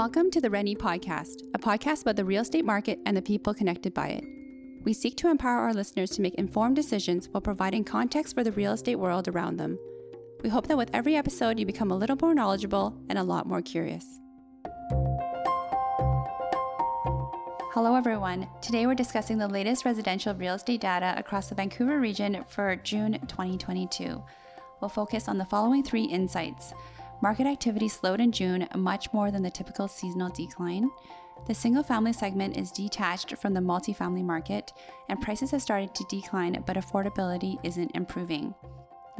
Welcome to the Rennie Podcast, a podcast about the real estate market and the people connected by it. We seek to empower our listeners to make informed decisions while providing context for the real estate world around them. We hope that with every episode, you become a little more knowledgeable and a lot more curious. Hello, everyone. Today we're discussing the latest residential real estate data across the Vancouver region for June 2022. We'll focus on the following three insights Market activity slowed in June much more than the typical seasonal decline. The single family segment is detached from the multifamily market, and prices have started to decline, but affordability isn't improving.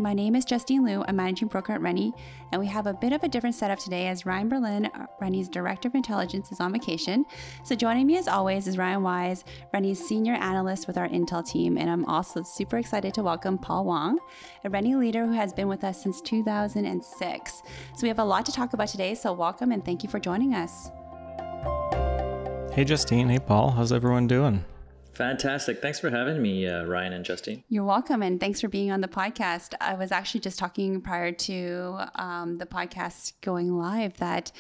My name is Justine Loo. I'm managing broker at Rennie, and we have a bit of a different setup today as Ryan Berlin, uh, Rennie's Director of Intelligence, is on vacation. So joining me as always is Ryan Wyse, Rennie's Senior Analyst with our Intel team, and I'm also super excited to welcome Paul Wong, a Rennie leader who has been with us since 2006. So we have a lot to talk about today, so welcome and thank you for joining us. Hey Justine, hey Paul, how's everyone doing? Fantastic. Thanks for having me, uh, Ryan and Justine. You're welcome. And thanks for being on the podcast. I was actually just talking prior to um, the podcast going live that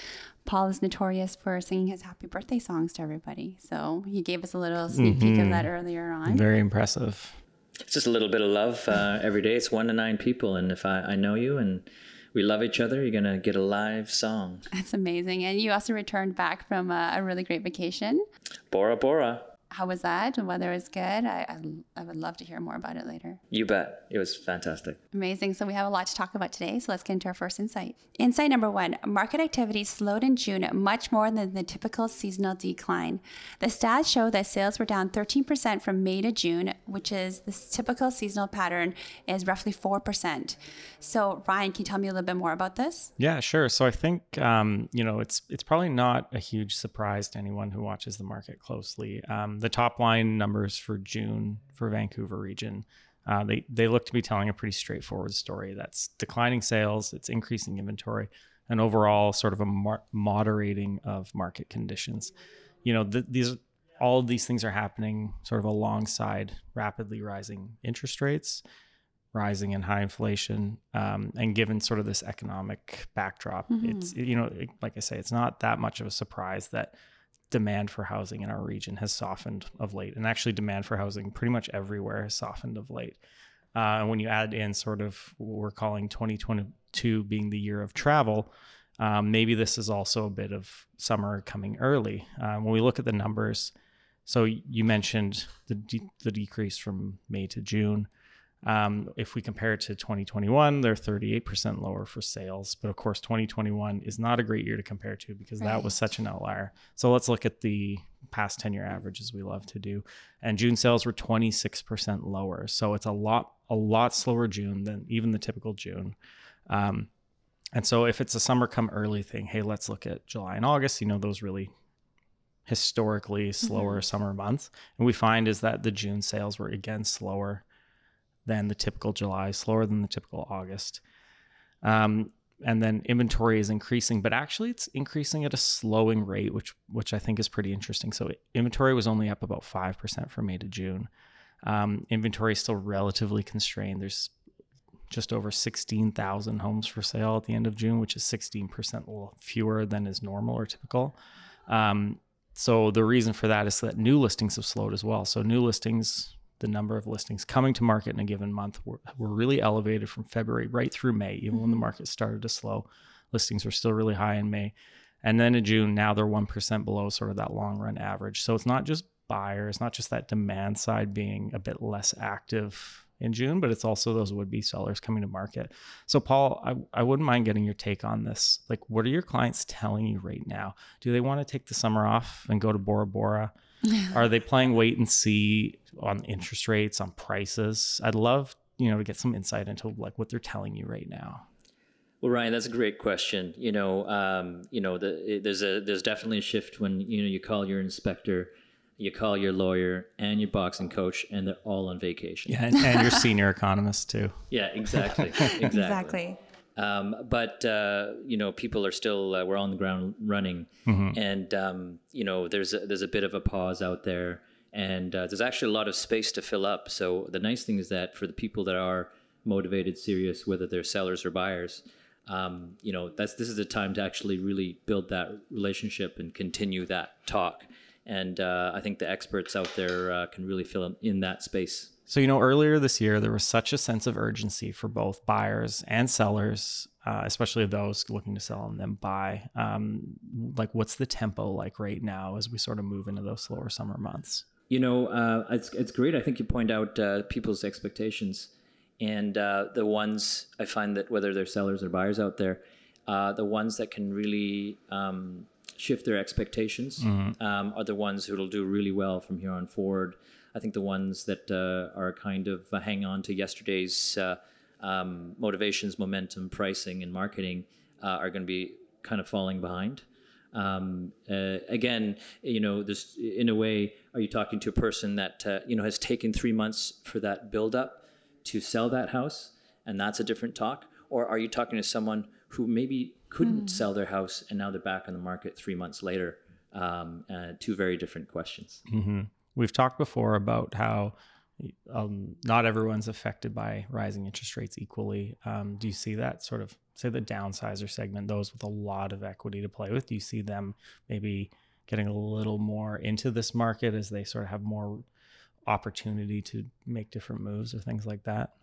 Paul is notorious for singing his happy birthday songs to everybody. So he gave us a little sneak mm-hmm. peek of mm-hmm. that earlier on. Very impressive. It's just a little bit of love uh, every day. It's one to nine people. And if I, I know you and we love each other, you're going to get a live song. That's amazing. And you also returned back from a, a really great vacation. Bora Bora how was that? And whether it's good. I, I, I, would love to hear more about it later. You bet. It was fantastic. Amazing. So we have a lot to talk about today. So let's get into our first insight. Insight number one market activity slowed in june much more than the typical seasonal decline. The stats show that sales were down 13% from may to june which is the typical seasonal pattern is roughly 4% so ryan can you tell me a little bit more about this? Yeah sure. So i think um, you know it's it's probably not a huge surprise to anyone who watches the market closely. Um, the top line numbers for June for Vancouver region, uh, they they look to be telling a pretty straightforward story. That's declining sales, it's increasing inventory, and overall sort of a mar- moderating of market conditions. You know, th- these all of these things are happening sort of alongside rapidly rising interest rates, rising and high inflation, um, and given sort of this economic backdrop, mm-hmm. it's you know, like I say, it's not that much of a surprise that demand for housing in our region has softened of late, and actually demand for housing pretty much everywhere has softened of late. Uh, and when you add in sort of what we're calling 2022 being the year of travel, um, maybe this is also a bit of summer coming early. Uh, when we look at the numbers, so you mentioned the de- the decrease from May to June. Um, if we compare it to 2021, they're 38% lower for sales. But of course, 2021 is not a great year to compare to because right. that was such an outlier. So let's look at the past 10 year averages we love to do. And June sales were 26% lower. So it's a lot, a lot slower June than even the typical June. Um, and so if it's a summer come early thing, hey, let's look at July and August, you know, those really historically slower mm-hmm. summer months. And we find is that the June sales were again slower than the typical July, slower than the typical August. Um, and then inventory is increasing, but actually it's increasing at a slowing rate, which which I think is pretty interesting. So inventory was only up about five percent from May to June. Um, inventory is still relatively constrained. There's just over 16,000 homes for sale at the end of June, which is 16% fewer than is normal or typical. Um, so the reason for that is that new listings have slowed as well. So new listings the number of listings coming to market in a given month were, were really elevated from February right through May. Even mm-hmm. when the mm-hmm. market started to slow, listings were still really high in May. And then in June, now they're 1% below sort of that long run average. So it's not just buyers, not just that demand side being a bit less active in June, but it's also those would be sellers coming to market. So, Paul, I, I wouldn't mind getting your take on this. Like, what are your clients telling you right now? Do they want to take the summer off and go to Bora Bora? Are they playing wait and see on interest rates, on prices? I'd love, you know, to get some insight into like what they're telling you right now. Well, Ryan, that's a great question. You know, um, you know, the, there's a there's definitely a shift when you know you call your inspector, you call your lawyer and your boxing coach, and they're all on vacation. Yeah, and, and your senior economist too. Yeah, exactly, exactly. exactly. Um, but uh, you know, people are still uh, we're on the ground running, mm-hmm. and um, you know, there's a, there's a bit of a pause out there, and uh, there's actually a lot of space to fill up. So the nice thing is that for the people that are motivated, serious, whether they're sellers or buyers, um, you know that's this is the time to actually really build that relationship and continue that talk. And uh, I think the experts out there uh, can really fill in that space. So, you know, earlier this year, there was such a sense of urgency for both buyers and sellers, uh, especially those looking to sell and then buy. Um, like, what's the tempo like right now as we sort of move into those slower summer months? You know, uh, it's, it's great. I think you point out uh, people's expectations. And uh, the ones I find that whether they're sellers or buyers out there, uh, the ones that can really um, shift their expectations mm-hmm. um, are the ones who'll do really well from here on forward. I think the ones that uh, are kind of uh, hang on to yesterday's uh, um, motivations, momentum, pricing, and marketing uh, are going to be kind of falling behind. Um, uh, again, you know, this in a way, are you talking to a person that uh, you know has taken three months for that build up to sell that house, and that's a different talk, or are you talking to someone who maybe couldn't mm. sell their house and now they're back on the market three months later? Um, two very different questions. Mm-hmm. We've talked before about how um, not everyone's affected by rising interest rates equally. Um, do you see that sort of, say, the downsizer segment, those with a lot of equity to play with? Do you see them maybe getting a little more into this market as they sort of have more opportunity to make different moves or things like that?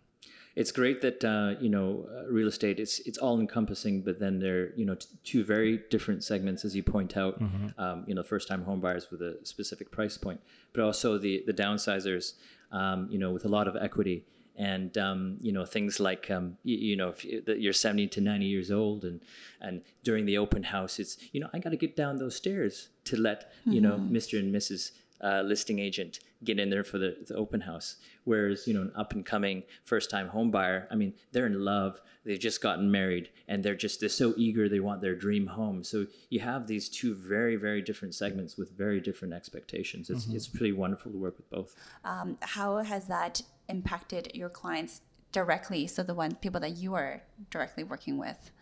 It's great that uh, you know uh, real estate it's it's all encompassing but then they're you know t- two very different segments as you point out mm-hmm. um, you know first time home buyers with a specific price point but also the the downsizers um, you know with a lot of equity and um, you know things like um, you, you, know if you're 70 to 90 years old and and during the open house it's you know I got to get down those stairs to let mm-hmm. you know Mr. Mm-hmm. and Mrs uh, listing agent get in there for the, the, open house. Whereas, you know, an up and coming first time home buyer, I mean, they're in love. They've just gotten married and they're just, they're so eager. They want their dream home. So you have these two very, very different segments with very different expectations. It's, mm-hmm. it's pretty wonderful to work with both. Um, how has that impacted your clients directly? So the one people that you are directly working with?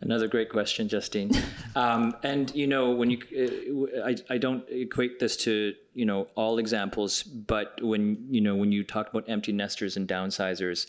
Another great question, Justine. Um, and you know, when you, uh, I, I don't equate this to you know all examples, but when you know when you talk about empty nesters and downsizers,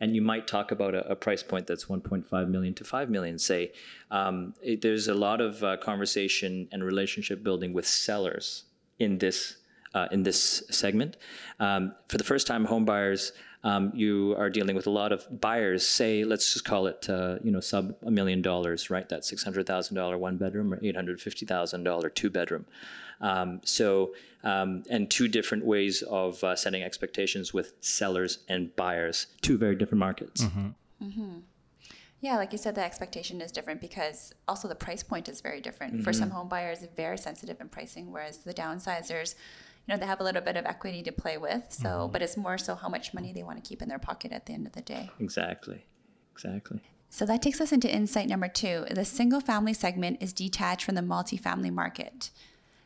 and you might talk about a, a price point that's 1.5 million to 5 million, say, um, it, there's a lot of uh, conversation and relationship building with sellers in this uh, in this segment. Um, for the first time home buyers, um, you are dealing with a lot of buyers. Say, let's just call it, uh, you know, sub a million dollars, right? That six hundred thousand dollar one bedroom or eight hundred fifty thousand dollar two bedroom. Um, so, um, and two different ways of uh, setting expectations with sellers and buyers. Two very different markets. Mm-hmm. Mm-hmm. Yeah, like you said, the expectation is different because also the price point is very different. Mm-hmm. For some home buyers, very sensitive in pricing, whereas the downsizers you know they have a little bit of equity to play with so mm-hmm. but it's more so how much money they want to keep in their pocket at the end of the day. Exactly exactly. So that takes us into insight number two. The single family segment is detached from the multifamily market.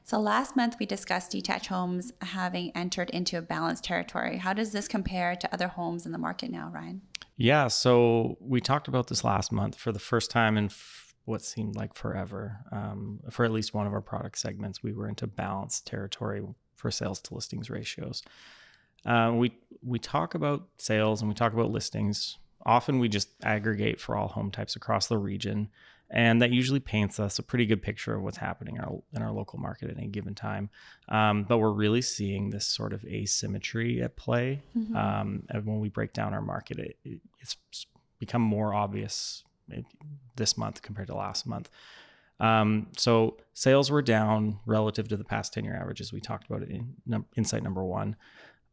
So last month we discussed detached homes having entered into a balanced territory. How does this compare to other homes in the market now ryan? Yeah so we talked about this last month for the first time in f- what seemed like forever. Um, for at least one of our product segments we were into balanced territory for sales to listings ratios. Uh, we we talk about sales and we talk about listings. Often we just aggregate for all home types across the region, and that usually paints us a pretty good picture of what's happening in our, in our local market at any given time. Um, but we're really seeing this sort of asymmetry at play. Mm-hmm. Um, and when we break down our market, it, it, it's become more obvious this month compared to last month. Um, so sales were down relative to the past 10 year averages. We talked about it in num- insight number one.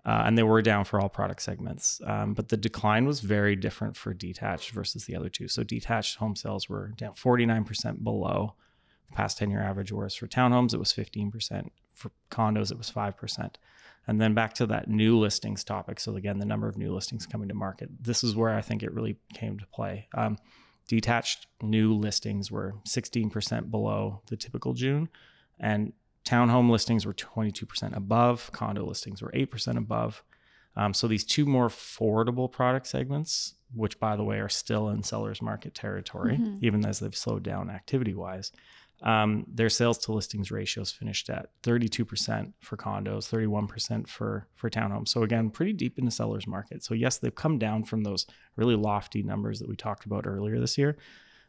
Uh, and they were down for all product segments. Um, but the decline was very different for detached versus the other two. So detached home sales were down 49% below the past 10 year average, whereas for townhomes, it was 15%. For condos, it was 5%. And then back to that new listings topic. So, again, the number of new listings coming to market. This is where I think it really came to play. Um, detached new listings were 16% below the typical June, and townhome listings were 22% above, condo listings were 8% above. Um, so these two more affordable product segments, which by the way are still in sellers market territory, mm-hmm. even as they've slowed down activity wise, um, their sales to listings ratios finished at 32% for condos, 31% for for townhomes. So again, pretty deep in the sellers market. So yes, they've come down from those really lofty numbers that we talked about earlier this year,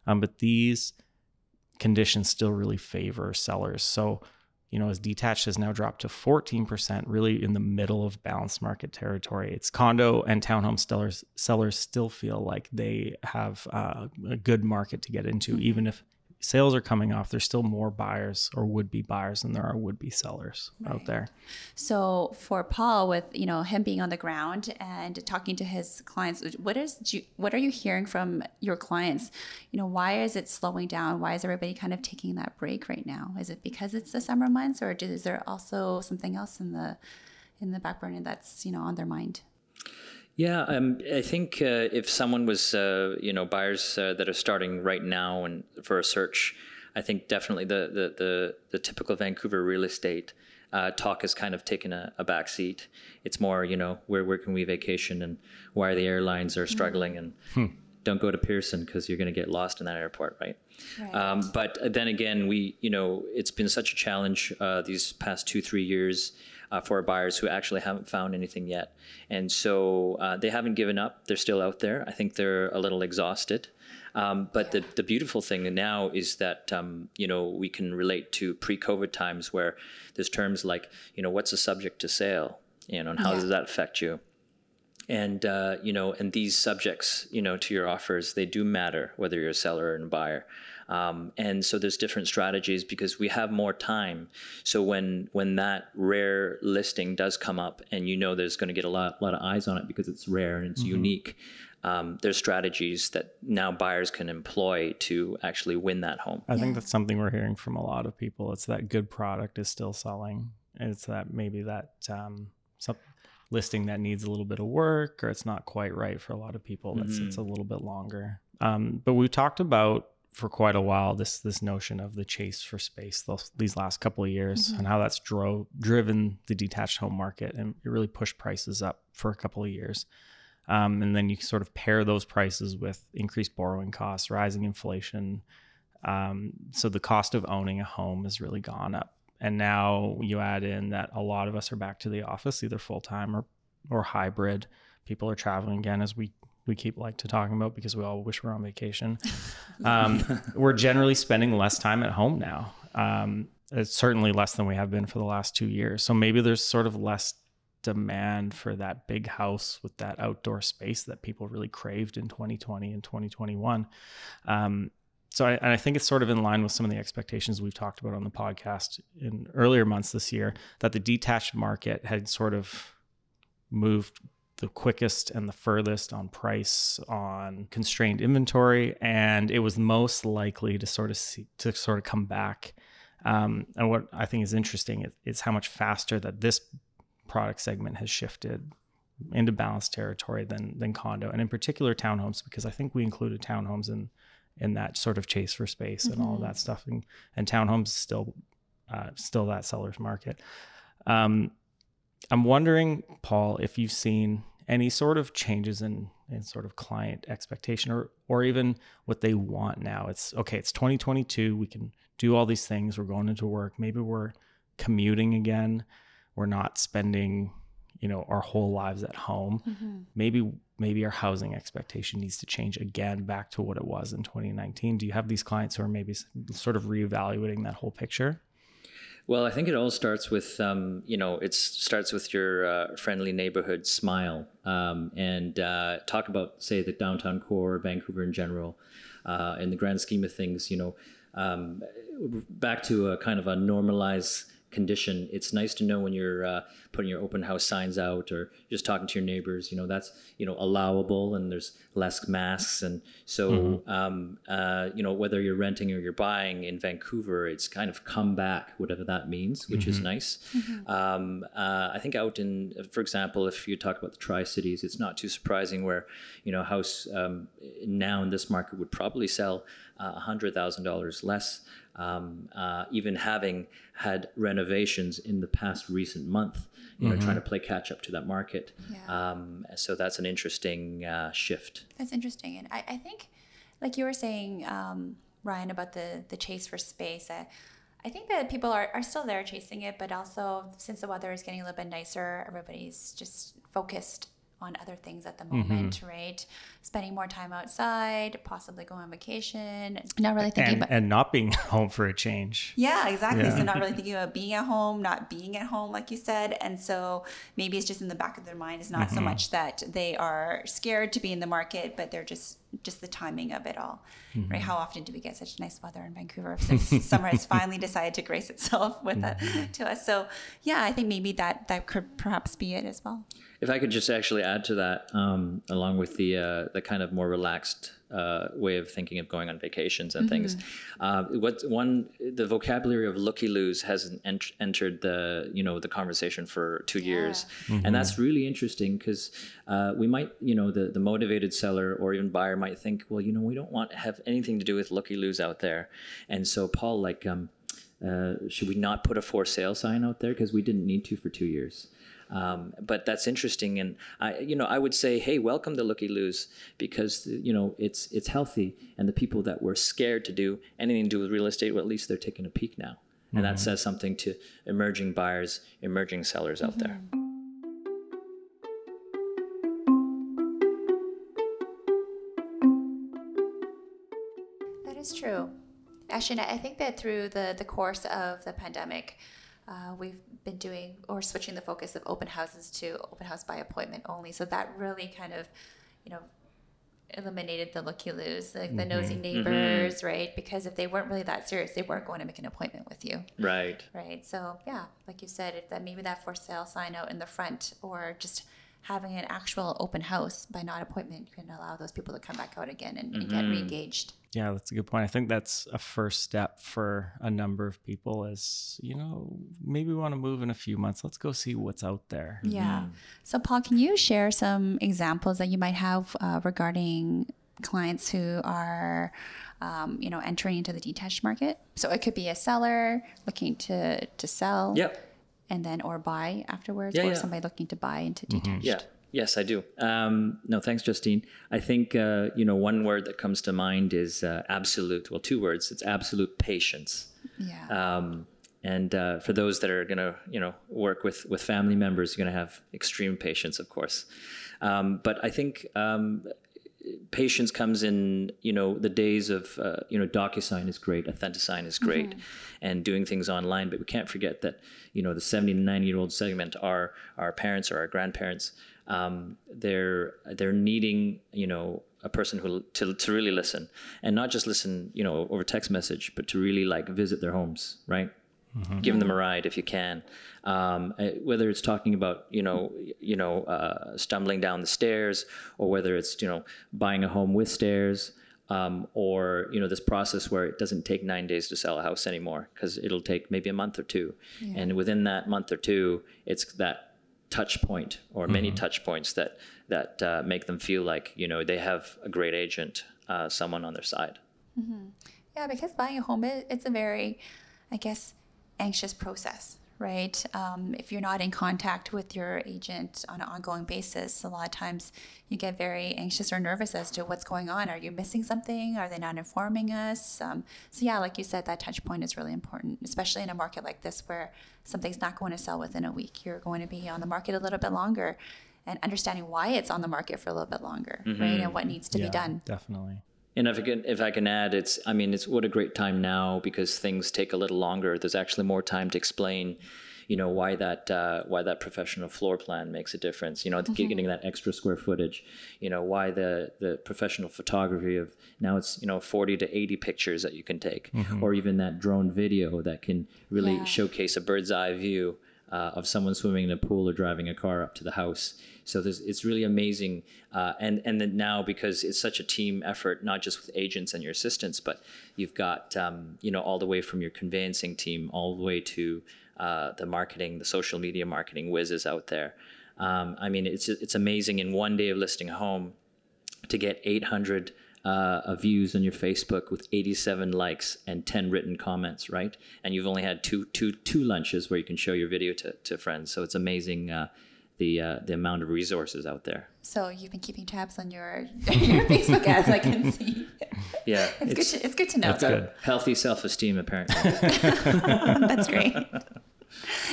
um, but these conditions still really favor sellers. So you know, as detached has now dropped to 14%, really in the middle of balanced market territory. It's condo and townhome sellers sellers still feel like they have uh, a good market to get into, mm-hmm. even if sales are coming off, there's still more buyers or would be buyers than there are would be sellers right. out there. So for Paul, with you know him being on the ground and talking to his clients, what is what are you hearing from your clients? You know, why is it slowing down? Why is everybody kind of taking that break right now? Is it because it's the summer months, or is there also something else in the in the back burner that's you know on their mind? Yeah, um, I think uh, if someone was, uh, you know, buyers uh, that are starting right now and for a search, I think definitely the the the, the typical Vancouver real estate uh, talk has kind of taken a, a back seat. It's more, you know, where where can we vacation and why are the airlines are struggling and. Hmm. Don't go to Pearson because you're going to get lost in that airport, right? right. Um, but then again, we, you know, it's been such a challenge uh, these past two, three years uh, for buyers who actually haven't found anything yet. And so uh, they haven't given up. They're still out there. I think they're a little exhausted. Um, but the, the beautiful thing now is that um, you know we can relate to pre-COVID times where there's terms like you know what's a subject to sale, you know, and how yeah. does that affect you? And uh, you know, and these subjects, you know, to your offers, they do matter whether you're a seller or a buyer. Um, and so there's different strategies because we have more time. So when when that rare listing does come up, and you know there's going to get a lot lot of eyes on it because it's rare and it's mm-hmm. unique. Um, there's strategies that now buyers can employ to actually win that home. I think that's something we're hearing from a lot of people. It's that good product is still selling. It's that maybe that um, some listing that needs a little bit of work or it's not quite right for a lot of people. That's mm-hmm. it's a little bit longer. Um, but we've talked about for quite a while this this notion of the chase for space those, these last couple of years mm-hmm. and how that's drove driven the detached home market and it really pushed prices up for a couple of years. Um, and then you sort of pair those prices with increased borrowing costs rising inflation. Um, so the cost of owning a home has really gone up. And now you add in that a lot of us are back to the office either full-time or or hybrid. People are traveling again as we we keep like to talking about because we all wish we are on vacation. Um, we're generally spending less time at home now. Um, it's certainly less than we have been for the last two years. So maybe there's sort of less demand for that big house with that outdoor space that people really craved in 2020 and 2021. Um, so I, I, think it's sort of in line with some of the expectations we've talked about on the podcast in earlier months this year that the detached market had sort of moved the quickest and the furthest on price on constrained inventory and it was most likely to sort of see, to sort of come back um, and what i think is interesting is, is, how much faster that this product segment has shifted into balanced territory than than condo and in particular townhomes because i think we included townhomes in in that sort of chase for space mm-hmm. and all of mm-hmm. that stuff and, and townhomes still uh, still that seller's market um, i'm wondering paul if you've seen any sort of changes in in sort of client expectation or or even what they want now. It's okay, it's 2022, we can do all these things, we're going into work, maybe we're commuting again, we're not spending, you know, our whole lives at home. Mm-hmm. Maybe maybe our housing expectation needs to change again back to what it was in 2019. Do you have these clients who are maybe sort of reevaluating that whole picture? Well, I think it all starts with, um, you know, it starts with your uh, friendly neighborhood smile um, and uh, talk about, say, the downtown core, Vancouver in general. Uh, in the grand scheme of things, you know, um, back to a kind of a normalized condition. It's nice to know when you're uh, putting your open house signs out or just talking to your neighbors. You know that's you know allowable, and there's less masks, and so mm-hmm. um, uh, you know whether you're renting or you're buying in Vancouver, it's kind of come back, whatever that means, which mm-hmm. is nice. Mm-hmm. Um, uh, I think out in, for example, if you talk about the Tri Cities, it's not too surprising where you know a house um, now in this market would probably sell uh, $100,000 less um, uh, even having had renovations in the past recent month, you know, mm-hmm. trying to play catch up to that market. Yeah. Um, so that's an interesting uh, shift. That's interesting. And I, I, think, like you were saying, um, Ryan, about the the chase for space. I, I think that people are, are still there chasing it, but also since the weather is getting a little bit nicer, everybody's just focused on other things at the moment, mm-hmm. right? Spending more time outside, possibly going on vacation, not really thinking and, about and not being home for a change. Yeah, exactly. Yeah. So not really thinking about being at home, not being at home, like you said, and so maybe it's just in the back of their mind. It's not mm-hmm. so much that they are scared to be in the market, but they're just just the timing of it all, mm-hmm. right? How often do we get such nice weather in Vancouver since summer has finally decided to grace itself with mm-hmm. to us? So yeah, I think maybe that that could perhaps be it as well. If I could just actually add to that, um, along with the uh, the kind of more relaxed uh, way of thinking of going on vacations and mm-hmm. things, uh, what one the vocabulary of looky loos hasn't ent- entered the you know the conversation for two yeah. years, mm-hmm. and that's really interesting because uh, we might you know the the motivated seller or even buyer might think, well, you know, we don't want to have anything to do with looky loos out there, and so Paul like. Um, uh, should we not put a for sale sign out there because we didn't need to for two years um, but that's interesting, and I, you know, I would say, hey, welcome to Looky Loos because you know it's it's healthy, and the people that were scared to do anything to do with real estate, well, at least they're taking a peek now, and mm-hmm. that says something to emerging buyers, emerging sellers out there. That is true. Actually, I think that through the the course of the pandemic uh, we've been doing or switching the focus of open houses to open house by appointment only. So that really kind of, you know, eliminated the looky loos, like the mm-hmm. nosy mm-hmm. neighbors, mm-hmm. right? Because if they weren't really that serious, they weren't going to make an appointment with you. Right. Right. So yeah, like you said, if that maybe that for sale sign out in the front or just having an actual open house by not appointment can allow those people to come back out again and, mm-hmm. and get mm-hmm. re-engaged. Yeah, that's a good point. I think that's a first step for a number of people is, you know, maybe we want to move in a few months. Let's go see what's out there. Yeah. Mm-hmm. So, Paul, can you share some examples that you might have uh, regarding clients who are, um, you know, entering into the detached market? So it could be a seller looking to, to sell. Yep. And then, or buy afterwards, yeah, or yeah. somebody looking to buy into mm-hmm. detached. Mm-hmm. Yeah. Yes, I do. Um, no, thanks, Justine. I think uh, you know one word that comes to mind is uh, absolute. Well, two words. It's absolute patience. Yeah. Um, and uh, for those that are going to you know work with with family members, you're going to have extreme patience, of course. Um, but I think um, patience comes in you know the days of uh, you know DocuSign is great, Authentisign is great, mm-hmm. and doing things online. But we can't forget that you know the 70 to 90 year old segment are our parents or our grandparents um, they're they're needing you know a person who to, to really listen and not just listen you know over text message but to really like visit their homes right mm-hmm. give them a ride if you can um, eh, whether it's talking about you know you know uh, stumbling down the stairs or whether it's you know buying a home with stairs um, or you know this process where it doesn't take nine days to sell a house anymore because it'll take maybe a month or two yeah. and within that month or two it's that touch point or many mm-hmm. touch points that that uh, make them feel like you know they have a great agent, uh, someone on their side. Mm-hmm. Yeah, because buying a home it's a very, I guess, anxious process right? Um, if you're not in contact with your agent on an ongoing basis, a lot of times you get very anxious or nervous as to what's going on. Are you missing something? Are they not informing us? Um, so, yeah, like you said, that touch point is really important, especially in a market like this where something's not going to sell within a week. You're going to be on the market a little bit longer and understanding why it's on the market for a little bit longer, mm-hmm. right? And what needs to yeah, be done. Definitely. And if I can, if I can add, it's I mean, it's what a great time now because things take a little longer. There's actually more time to explain, you know, why that uh, why that professional floor plan makes a difference. You know, mm-hmm. getting that extra square footage. You know, why the the professional photography of now it's you know 40 to 80 pictures that you can take, mm-hmm. or even that drone video that can really yeah. showcase a bird's eye view uh, of someone swimming in a pool or driving a car up to the house. So it's really amazing. Uh, and and then now because it's such a team effort, not just with agents and your assistants, but you've got um, you know all the way from your conveyancing team all the way to uh, the marketing, the social media marketing whizzes out there. Um, I mean, it's it's amazing in one day of listing a home to get 800 uh, views on your Facebook with 87 likes and 10 written comments, right? And you've only had two, two, two lunches where you can show your video to, to friends. So it's amazing uh, the uh, the amount of resources out there. So you've been keeping tabs on your your Facebook ads, I can see. Yeah, it's, it's good. To, it's good to know. That's good. Healthy self esteem, apparently. That's great.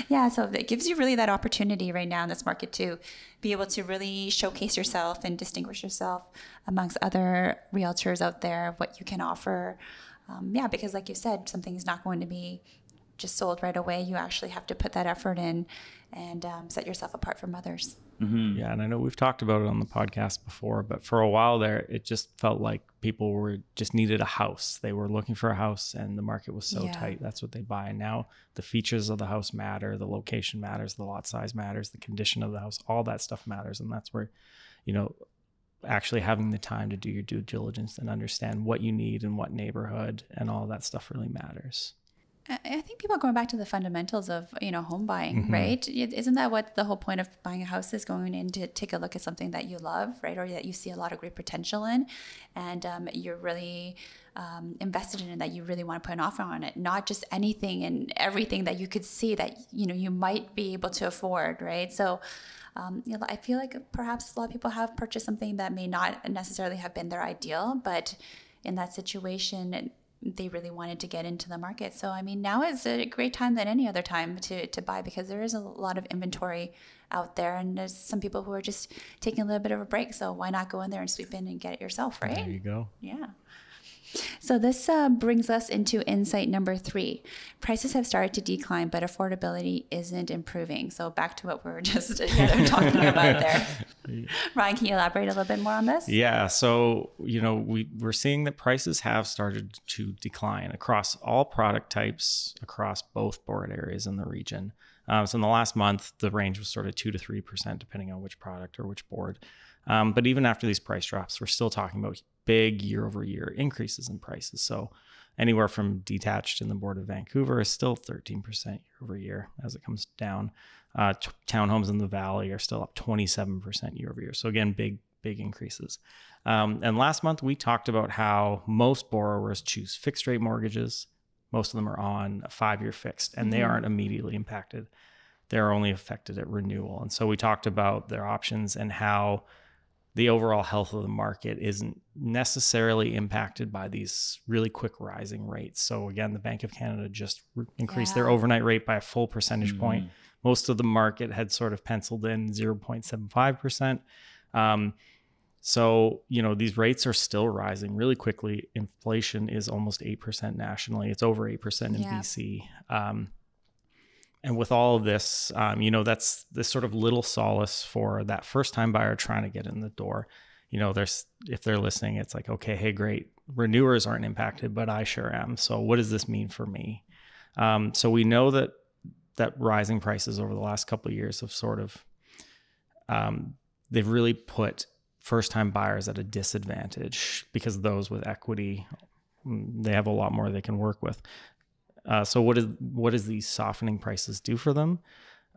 Yeah, so it gives you really that opportunity right now in this market to be able to really showcase yourself and distinguish yourself amongst other realtors out there, what you can offer. Um, yeah, because like you said, something's not going to be just sold right away. You actually have to put that effort in and um, set yourself apart from others. Mm-hmm. Yeah, and I know we've talked about it on the podcast before, but for a while there, it just felt like people were just needed a house. They were looking for a house, and the market was so yeah. tight. That's what they buy. And now the features of the house matter, the location matters, the lot size matters, the condition of the house, all that stuff matters, and that's where, you know, actually having the time to do your due diligence and understand what you need and what neighborhood and all that stuff really matters. I think people are going back to the fundamentals of you know home buying, mm-hmm. right? Isn't that what the whole point of buying a house is? Going in to take a look at something that you love, right, or that you see a lot of great potential in, and um, you're really um, invested in it. That you really want to put an offer on it, not just anything and everything that you could see that you know you might be able to afford, right? So. Um, you know, I feel like perhaps a lot of people have purchased something that may not necessarily have been their ideal, but in that situation, they really wanted to get into the market. So I mean, now is a great time than any other time to to buy because there is a lot of inventory out there, and there's some people who are just taking a little bit of a break. So why not go in there and sweep in and get it yourself, right? There you go. Yeah. So this uh, brings us into insight number three. Prices have started to decline, but affordability isn't improving. So back to what we were just talking about there. Ryan, can you elaborate a little bit more on this? Yeah. So you know we we're seeing that prices have started to decline across all product types across both board areas in the region. Um, so in the last month, the range was sort of two to three percent, depending on which product or which board. Um, but even after these price drops, we're still talking about big year over year increases in prices. So anywhere from detached in the board of Vancouver is still 13% year over year as it comes down. Uh, t- townhomes in the valley are still up 27% year over year. So again, big, big increases. Um, and last month we talked about how most borrowers choose fixed rate mortgages. Most of them are on a five year fixed and mm-hmm. they aren't immediately impacted. They're only affected at renewal. And so we talked about their options and how the overall health of the market isn't necessarily impacted by these really quick rising rates. So again, the Bank of Canada just re- increased yeah. their overnight rate by a full percentage mm-hmm. point. Most of the market had sort of penciled in 0.75%. Um, so, you know, these rates are still rising really quickly. Inflation is almost 8% nationally. It's over 8% in yeah. BC. Um, and with all of this, um, you know, that's this sort of little solace for that first time buyer trying to get in the door. You know, there's if they're listening, it's like, okay, hey, great, renewers aren't impacted, but I sure am. So what does this mean for me? Um, so we know that that rising prices over the last couple of years have sort of um, they've really put first time buyers at a disadvantage because those with equity mm, they have a lot more they can work with uh, so what is what does these softening prices do for them?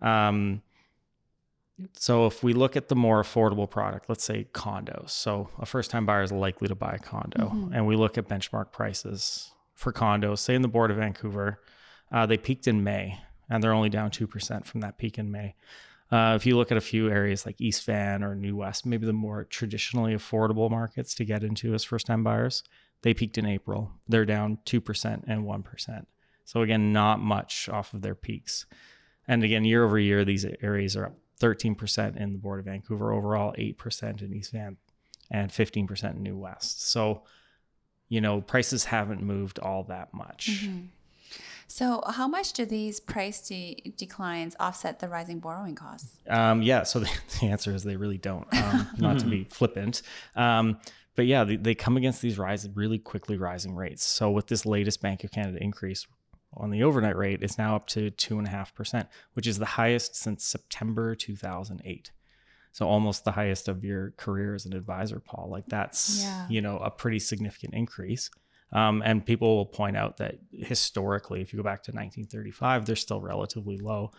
Um, so if we look at the more affordable product, let's say condos. So a first-time buyer is likely to buy a condo, mm-hmm. and we look at benchmark prices for condos. Say in the Board of Vancouver, uh, they peaked in May, and they're only down two percent from that peak in May. Uh, if you look at a few areas like East Van or New West, maybe the more traditionally affordable markets to get into as first-time buyers, they peaked in April. They're down two percent and one percent. So again, not much off of their peaks. And again, year over year, these areas are up 13% in the Board of Vancouver overall, 8% in East Van, and 15% in New West. So, you know, prices haven't moved all that much. Mm-hmm. So, how much do these price de- declines offset the rising borrowing costs? Um, yeah, so the, the, answer is they really don't. Um, not to be flippant, um, but yeah, they, they, come against these rising, really quickly rising rates. So, with this latest Bank of Canada increase, on the overnight rate is now up to 2.5%, which is the highest since September 2008. So almost the highest of your career as an advisor, Paul. Like that's, yeah. you know, a pretty significant increase. Um, and people will point out that historically, if you go back to 1935, they're still relatively low.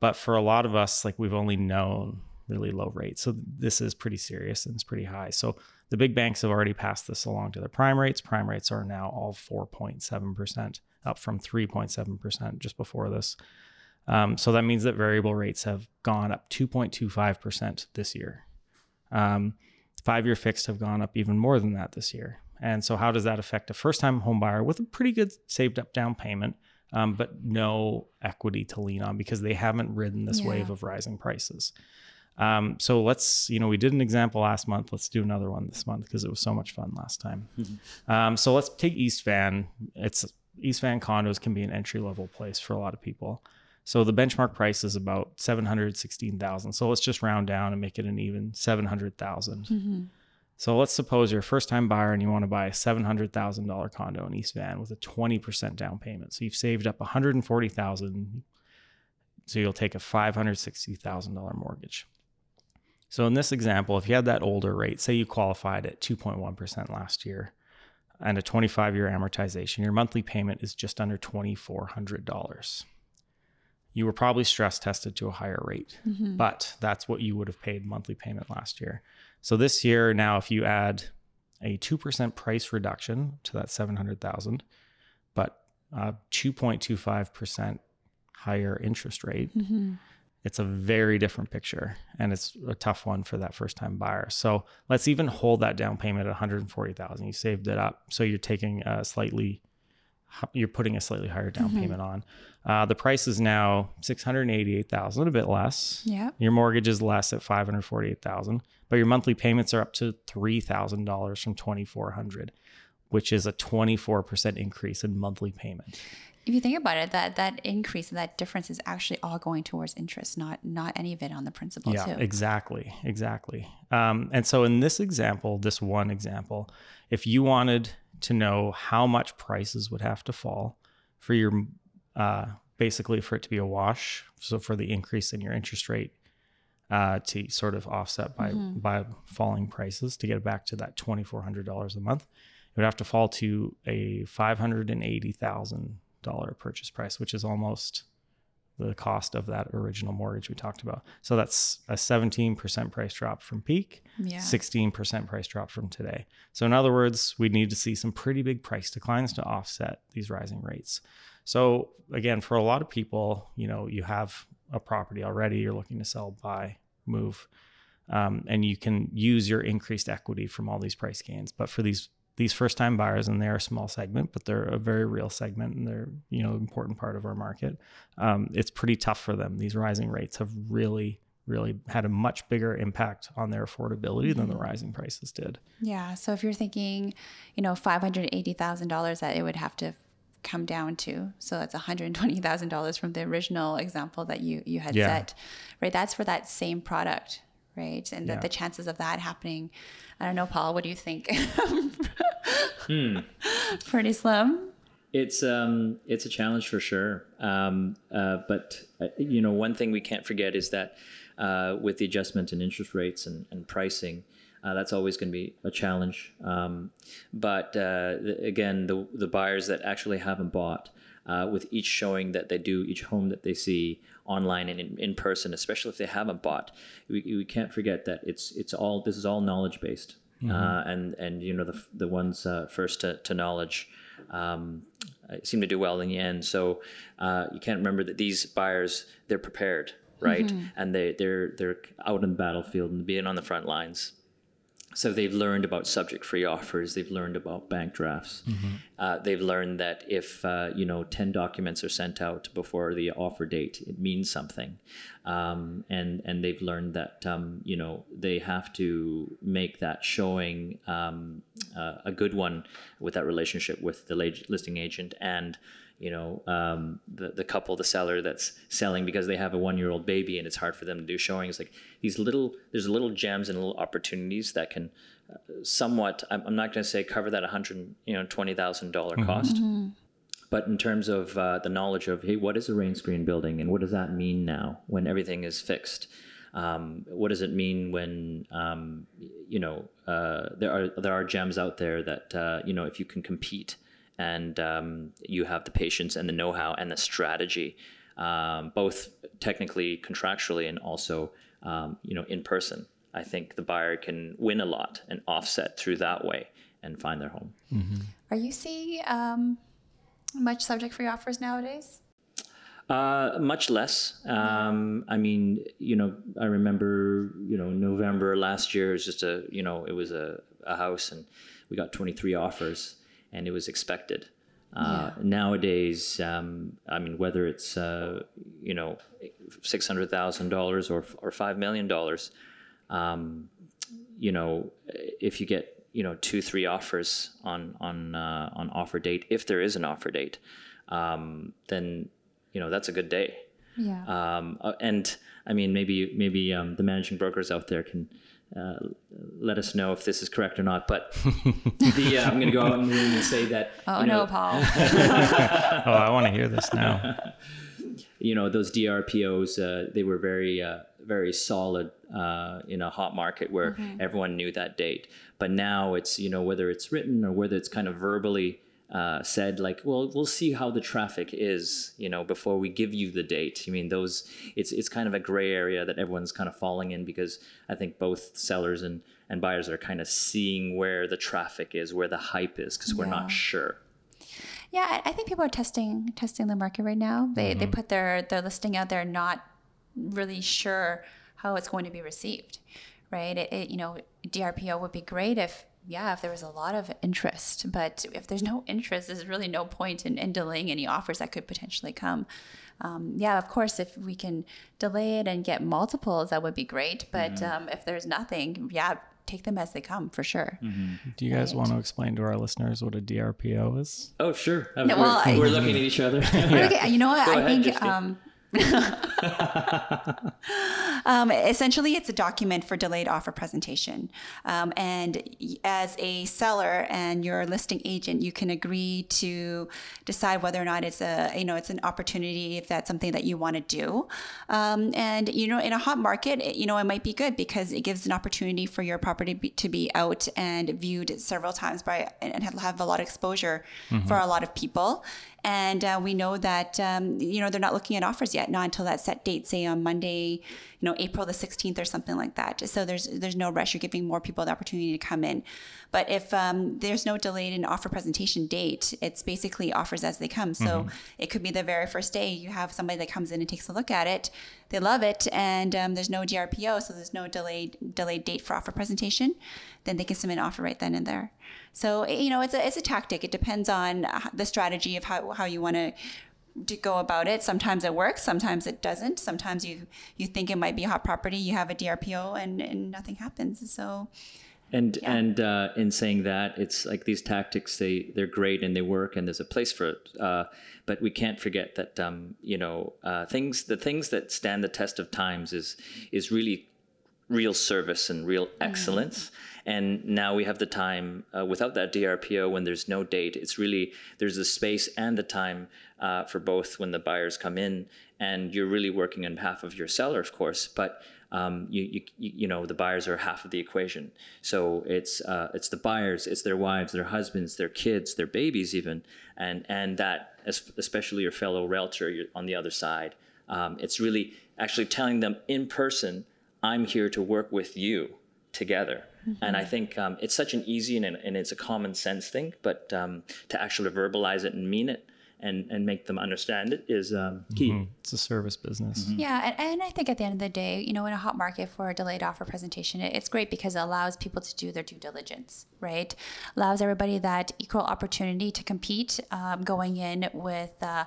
But for a lot of us, like we've only known really low rates. So this is pretty serious and it's pretty high. So the big banks have already passed this along to their prime rates. Prime rates are now all 4.7% up from 3.7% just before this. Um, so that means that variable rates have gone up 2.25% this year. Um, five year fixed have gone up even more than that this year. And so, how does that affect a first time home buyer with a pretty good saved up down payment, um, but no equity to lean on because they haven't ridden this Yeah. wave of rising prices? Um, so let's, you know, we did an example last month. Let's do another one this month because it was so much fun last time. Um, so let's take East Van. It's East Van condos can be an entry level place for a lot of people. So the benchmark price is about seven hundred sixteen thousand. So let's just round down and make it an even seven hundred thousand. Mm-hmm. So let's suppose you're a first time buyer and you want to buy a seven hundred thousand dollar condo in East Van with a twenty percent down payment. So you've saved up one hundred and forty thousand. So you'll take a five hundred sixty thousand dollar mortgage. So in this example, if you had that older rate, say you qualified at 2.1% last year and a 25 year amortization, your monthly payment is just under $2,400. You were probably stress tested to a higher rate, but that's what you would have paid monthly payment last year. So this year, now if you add a 2% price reduction to that 700,000, but uh, 2.25% higher interest rate, it's a very different picture and it's a tough one for that first time buyer. So let's even hold that down payment at 140,000. You saved it up. So you're taking a slightly you're putting a slightly higher down payment on. Uh, the price is now 688,000, a bit less. Yeah. Your mortgage is less at 548,000, but your monthly payments are up to $3,000 from 2400, which is a 24% increase in monthly payment. If you think about it, that that increase and that difference is actually all going towards interest, not not any of it on the principal yeah, too. exactly, exactly. Um, and so in this example, this one example, if you wanted to know how much prices would have to fall for your, uh, basically for it to be a wash, so for the increase in your interest rate uh, to sort of offset by by falling prices to get it back to that twenty four hundred dollars a month, it would have to fall to a five hundred and eighty thousand purchase price, which is almost the cost of that original mortgage we talked about. So that's a 17% price drop from peak, Yeah. 16% price drop from today. So in other words, we need to see some pretty big price declines to offset these rising rates. So again, for a lot of people, you know, you have a property already, you're looking to sell, buy, move, um, and you can use your increased equity from all these price gains. But for these these first time buyers, and they're a small segment, but they're a very real segment, and they're you know important part of our market. Um, it's pretty tough for them. These rising rates have really really had a much bigger impact on their affordability than the rising prices did. Yeah. So if you're thinking, you know, five hundred eighty thousand dollars that it would have to come down to, so that's one hundred twenty thousand dollars from the original example that you you had Yeah. set, right? That's for that same product, right? And Yeah. the, the chances of that happening, I don't know, Paul. What do you think? Pretty slim. It's um it's a challenge for sure. Um, uh, but uh, you know, one thing we can't forget is that uh, with the adjustment in interest rates and, and pricing, uh, that's always going to be a challenge. Um, but uh, the, again, the the buyers that actually haven't bought. Uh, with each showing that they do, each home that they see online and in, in person, especially if they haven't bought, we, we can't forget that it's it's all this is all knowledge based, uh, and and you know the the ones uh, first to, to knowledge um, uh, seem to do well in the end. So uh, you can't remember that these buyers they're prepared, right? And they they're they're out on the battlefield and being on the front lines. So they've learned about subject-free offers. They've learned about bank drafts. Uh, they've learned that if uh, you know ten documents are sent out before the offer date, it means something. Um, and and they've learned that um, you know they have to make that showing um, uh, a good one with that relationship with the listing agent and you know um, the the couple, the seller that's selling because they have a one year old baby and it's hard for them to do showings. Like these little, there's little gems and little opportunities that can uh, somewhat. I'm, I'm not going to say cover that hundred you know twenty thousand dollar cost. But in terms of uh, the knowledge of, hey, what is a rain screen building and what does that mean now when everything is fixed? Um, what does it mean when um, you know uh, there are there are gems out there that uh, you know if you can compete and um, you have the patience and the know-how and the strategy, um, both technically, contractually, and also um, you know in person. I think the buyer can win a lot and offset through that way and find their home. Are you seeing um, much subject free offers nowadays? Uh, much less. Um, I mean, you know, I remember, you know, November last year was just a, you know, it was a, a house and we got 23 offers and it was expected. Uh, Nowadays, um, I mean, whether it's, uh, you know, $600,000 or, or $5 million, um, you know, if you get, you know, two, three offers on, on, uh, on offer date, if there is an offer date, um, then you know that's a good day. Yeah. Um, uh, and I mean, maybe maybe um, the managing brokers out there can uh, let us know if this is correct or not. But the, uh, I'm going to go out in the room and say that. oh you no, Paul. Oh, I want to hear this now. you know those DRPOs, uh, they were very uh, very solid uh, in a hot market where everyone knew that date. But now it's you know whether it's written or whether it's kind of verbally uh, said like, well, we'll see how the traffic is, you know, before we give you the date. I mean, those it's it's kind of a gray area that everyone's kind of falling in because I think both sellers and and buyers are kind of seeing where the traffic is, where the hype is, because we're Yeah. not sure. Yeah, I- think people are testing testing the market right now. They they put their their listing out there, not really sure how it's going to be received, right? It, it, you know, DRPO would be great if yeah, if there was a lot of interest, but if there's no interest, there's really no point in, in delaying any offers that could potentially come. Um, yeah, of course, if we can delay it and get multiples, that would be great. But um, if there's nothing, yeah, take them as they come for sure. Do you guys want to explain to our listeners what a DRPO is? Oh, sure. No, we're, well, we're looking at each other. Okay, you know what? Go I ahead, think um, um, essentially it's a document for delayed offer presentation. Um, and as a seller and your listing agent, you can agree to decide whether or not it's a you know it's an opportunity if that's something that you want to do. Um, and you know, in a hot market, it, you know, it might be good because it gives an opportunity for your property be, to be out and viewed several times by and have a lot of exposure for a lot of people. And uh, we know that um, you know they're not looking at offers yet, not until that set date, say on Monday, you know April the 16th or something like that. So there's there's no rush. You're giving more people the opportunity to come in. But if um, there's no delayed in offer presentation date, it's basically offers as they come. So it could be the very first day you have somebody that comes in and takes a look at it, they love it, and um, there's no DRPO, so there's no delayed delayed date for offer presentation. Then they can submit an offer right then and there. So eh, you know it's a it's a tactic. It depends on the strategy of how how you want to to go about it. Sometimes it works, sometimes it doesn't. Sometimes you you think it might be a hot property, you have a DRPO, and, and nothing happens. So And and uh, in saying that, it's like these tactics they they're great and they work and there's a place for it. Uh, but we can't forget that um, you know uh, things the things that stand the test of times is is really real service and real excellence. And now we have the time uh, without that DRPO when there's no date. It's really there's the space and the time uh, for both when the buyers come in, and you're really working on behalf of your seller, of course, but. Um, you, you you know the buyers are half of the equation, so it's uh, it's the buyers, it's their wives, their husbands, their kids, their babies, even, and and that especially your fellow realtor on the other side. Um, it's really actually telling them in person, I'm here to work with you together. And I think um, it's such an easy and, and it's a common sense thing, but um, to actually verbalize it and mean it and, and make them understand it is um, key. It's a service business. Yeah, and, and I think at the end of the day, you know, in a hot market for a delayed offer presentation, it- it's great because it allows people to do their due diligence, right? Allows everybody that equal opportunity to compete, um, going in with, uh,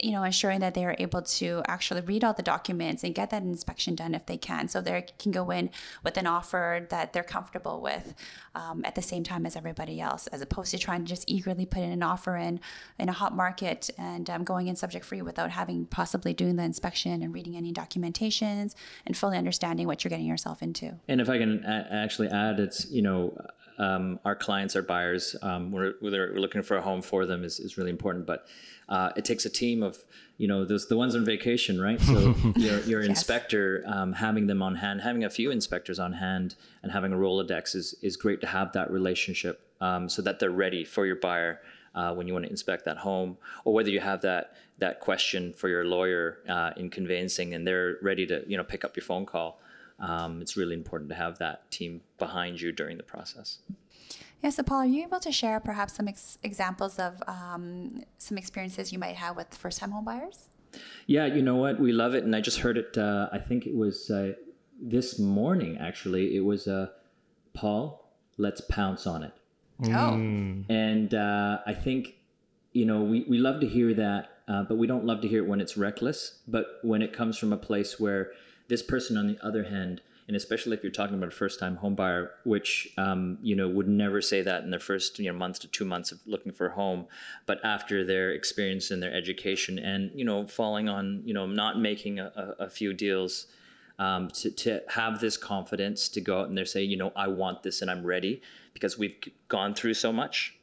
you know, ensuring that they are able to actually read all the documents and get that inspection done if they can. So they can go in with an offer that they're comfortable with um, at the same time as everybody else, as opposed to trying to just eagerly put in an offer in in a hot market and um, going in subject free without having possibly doing the inspection and reading any documentations and fully understanding what you're getting yourself into. And if I can a- actually add, it's you know um, our clients, our buyers, um, we're, we're looking for a home for them is, is really important. But uh, it takes a team of you know those the ones on vacation, right? So your your inspector um, having them on hand, having a few inspectors on hand, and having a Rolodex is is great to have that relationship um, so that they're ready for your buyer. Uh, when you want to inspect that home, or whether you have that that question for your lawyer uh, in conveyancing, and they're ready to you know pick up your phone call um, it's really important to have that team behind you during the process. Yeah, so Paul, are you able to share perhaps some ex- examples of um, some experiences you might have with first time homebuyers? Yeah, you know what? We love it, and I just heard it. Uh, I think it was uh, this morning. Actually, it was uh, Paul. Let's pounce on it. Oh. Mm. And uh, I think, you know, we, we love to hear that, uh, but we don't love to hear it when it's reckless. But when it comes from a place where this person, on the other hand, and especially if you're talking about a first-time home buyer, which um, you know would never say that in their first you know month to two months of looking for a home, but after their experience and their education, and you know falling on you know not making a, a, a few deals, um, to to have this confidence to go out and they say you know I want this and I'm ready because we've gone through so much.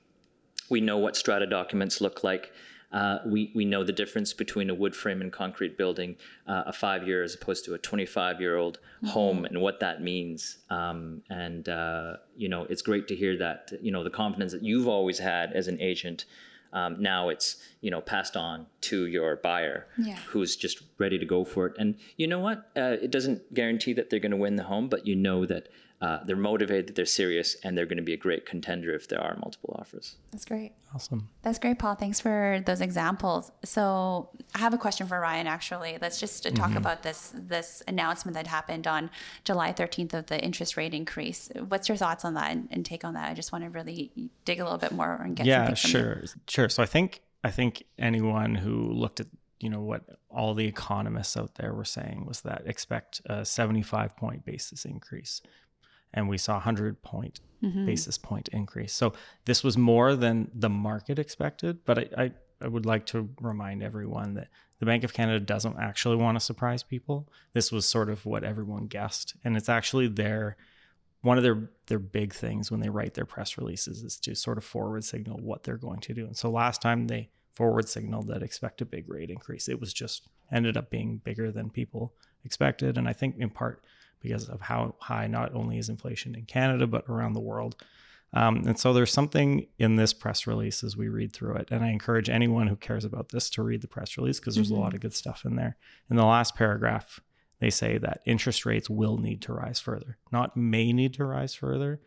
We know what strata documents look like. Uh, we, we know the difference between a wood frame and concrete building, uh, a five year as opposed to a 25 year old home, and what that means. Um, and, uh, you know, it's great to hear that, you know, the confidence that you've always had as an agent. Um, now it's, you know, passed on to your buyer Yeah. who's just ready to go for it. And you know what? Uh, it doesn't guarantee that they're going to win the home, but you know that uh, they're motivated, they're serious, and they're going to be a great contender if there are multiple offers. That's great. Awesome. That's great, Paul. Thanks for those examples. So I have a question for Ryan. Actually, let's just talk about this this announcement that happened on July 13th of the interest rate increase. What's your thoughts on that and, and take on that? I just want to really dig a little bit more and get yeah, something from you. sure, sure. So I think I think anyone who looked at you know what all the economists out there were saying was that expect a 75 point basis increase, and we saw a 100 point Mm-hmm. basis point increase. So this was more than the market expected. But I, I, I would like to remind everyone that the Bank of Canada doesn't actually want to surprise people. This was sort of what everyone guessed, and it's actually their one of their their big things when they write their press releases is to sort of forward signal what they're going to do. And so last time they forward signaled that expect a big rate increase. It was just ended up being bigger than people expected, and I think in part because of how high not only is inflation in Canada but around the world. Um, and so there's something in this press release as we read through it. And I encourage anyone who cares about this to read the press release because there's a lot of good stuff in there. In the last paragraph, they say that interest rates will need to rise further, not may need to rise further.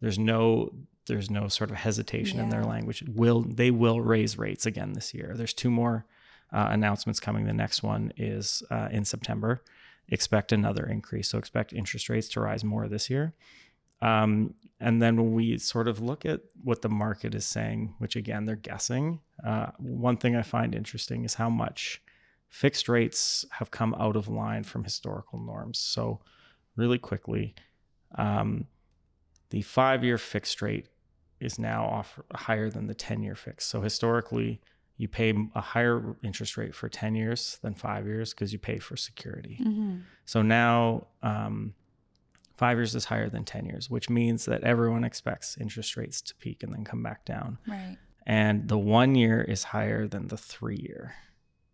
There's no there's no sort of hesitation in their language. Will they will raise rates again this year? There's two more uh, announcements coming. The next one is uh, in September. Expect another increase. So expect interest rates to rise more this year. Um, and then when we sort of look at what the market is saying, which again they're guessing, uh, one thing I find interesting is how much fixed rates have come out of line from historical norms. So, really quickly, um, the five-year fixed rate is now off higher than the ten-year fixed. So historically, you pay a higher interest rate for ten years than five years because you pay for security. Mhm. So now um, five years is higher than 10 years, which means that everyone expects interest rates to peak and then come back down. Right. And the one year is higher than the three year.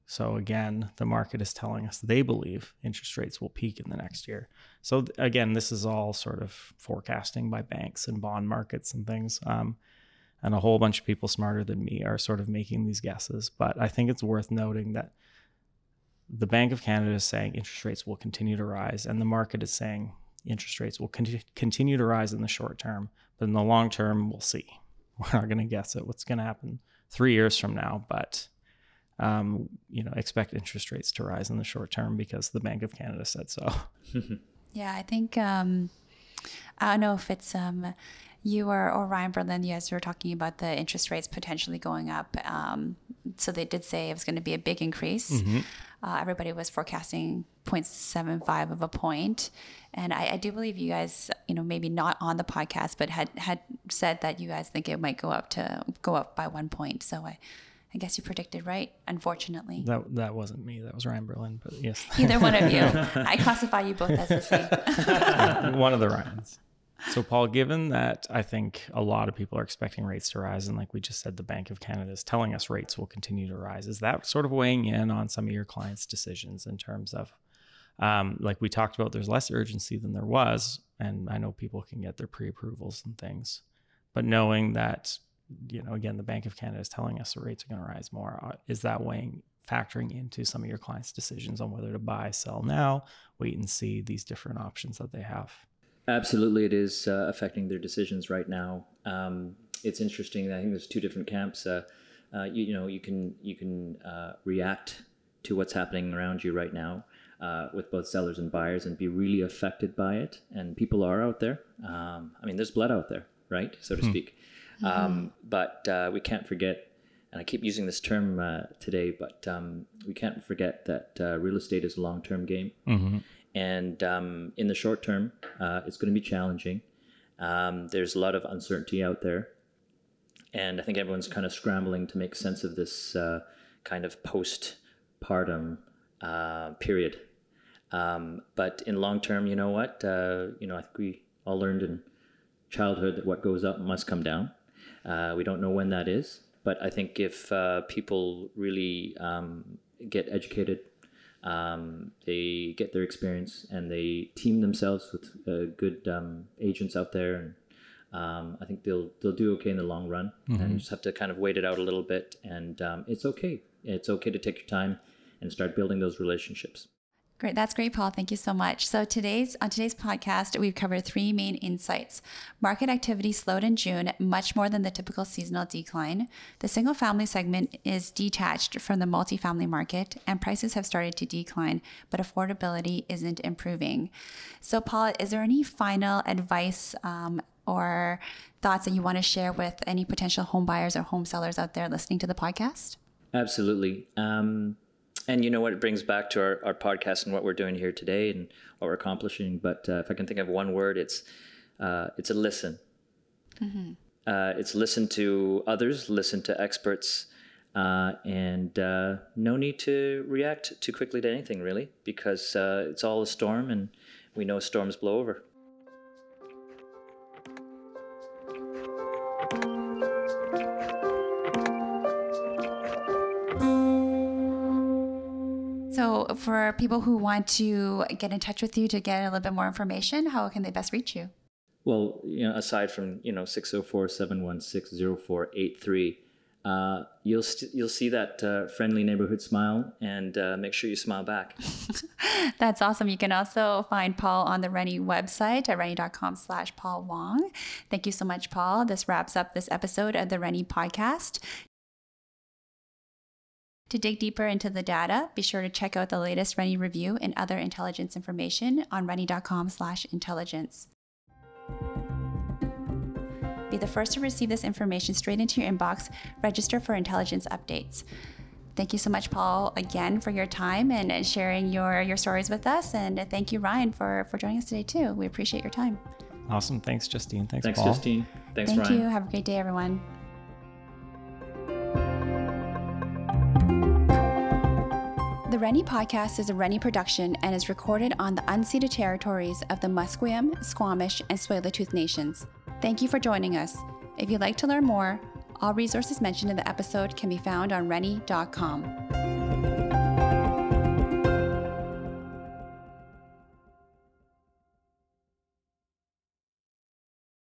So again, the market is telling us they believe interest rates will peak in the next year. So again, this is all sort of forecasting by banks and bond markets and things. Um, and a whole bunch of people smarter than me are sort of making these guesses. But I think it's worth noting that the Bank of Canada is saying interest rates will continue to rise, and the market is saying interest rates will con- continue to rise in the short term. But in the long term, we'll see. We're not going to guess at what's going to happen three years from now, but um, you know, expect interest rates to rise in the short term because the Bank of Canada said so. Yeah, I think um, I don't know if it's um, you or, or Ryan Berlin. You guys were talking about the interest rates potentially going up. Um, so they did say it was going to be a big increase. Uh, everybody was forecasting 0.75 of a point, and I, I do believe you guys, you know, maybe not on the podcast, but had had said that you guys think it might go up to go up by one point. So I, I guess you predicted right. Unfortunately, That that wasn't me. That was Ryan Berlin. But yes, either one of you, I classify you both as the same. one of the Ryans. So, Paul, given that I think a lot of people are expecting rates to rise, and like we just said, the Bank of Canada is telling us rates will continue to rise, is that sort of weighing in on some of your clients' decisions in terms of, um, like we talked about, there's less urgency than there was, and I know people can get their pre-approvals and things, but knowing that, you know, again, the Bank of Canada is telling us the rates are going to rise more, uh, is that weighing factoring into some of your clients' decisions on whether to buy, sell now, wait and see these different options that they have? Absolutely, it is uh, affecting their decisions right now. Um, it's interesting. I think there's two different camps. Uh, uh, you, you know, you can you can uh, react to what's happening around you right now uh, with both sellers and buyers and be really affected by it. And people are out there. Um, I mean, there's blood out there, right, so to speak. Um, but uh, we can't forget, and I keep using this term uh, today, but um, we can't forget that uh, real estate is a long term game. And um, in the short term, uh, it's going to be challenging. Um, there's a lot of uncertainty out there. And I think everyone's kind of scrambling to make sense of this uh, kind of postpartum uh, period. Um, but in long term, you know what? Uh, you know, I think we all learned in childhood that what goes up must come down. Uh, we don't know when that is, but I think if uh, people really um, get educated, um, they get their experience, and they team themselves with uh, good um, agents out there, and um, I think they'll they'll do okay in the long run. And you just have to kind of wait it out a little bit, and um, it's okay. It's okay to take your time and start building those relationships. Great. That's great, Paul. Thank you so much. So today's on today's podcast, we've covered three main insights. Market activity slowed in June, much more than the typical seasonal decline. The single family segment is detached from the multifamily market, and prices have started to decline, but affordability isn't improving. So, Paul, is there any final advice um, or thoughts that you want to share with any potential home buyers or home sellers out there listening to the podcast? Absolutely. Um, and you know what? It brings back to our, our podcast and what we're doing here today and what we're accomplishing. But uh, if I can think of one word, it's uh, it's a listen. Uh, it's listen to others, listen to experts, uh, and uh, no need to react too quickly to anything, really, because uh, it's all a storm, and we know storms blow over. For people who want to get in touch with you to get a little bit more information, how can they best reach you? Well, you know, aside from you know 604-716-0483, uh, you'll st- you'll see that uh, friendly neighborhood smile, and uh, make sure you smile back. That's awesome. You can also find Paul on the Rennie website at rennie.com slash Paul Wong. Thank you so much, Paul. This wraps up this episode of the Rennie podcast. To dig deeper into the data, be sure to check out the latest Rennie review and other intelligence information on rennie.com slash intelligence. Be the first to receive this information straight into your inbox. Register for intelligence updates. Thank you so much, Paul, again for your time and sharing your, your stories with us. And thank you, Ryan, for, for joining us today, too. We appreciate your time. Awesome. Thanks, Justine. Thanks, Paul. Thanks, Paul. Justine. Thanks, Ryan. Thank Ryan. you. Have a great day, everyone. The Rennie podcast is a Rennie production and is recorded on the unceded territories of the Musqueam, Squamish, and Tsleil-Waututh nations. Thank you for joining us. If you'd like to learn more, all resources mentioned in the episode can be found on rennie.com.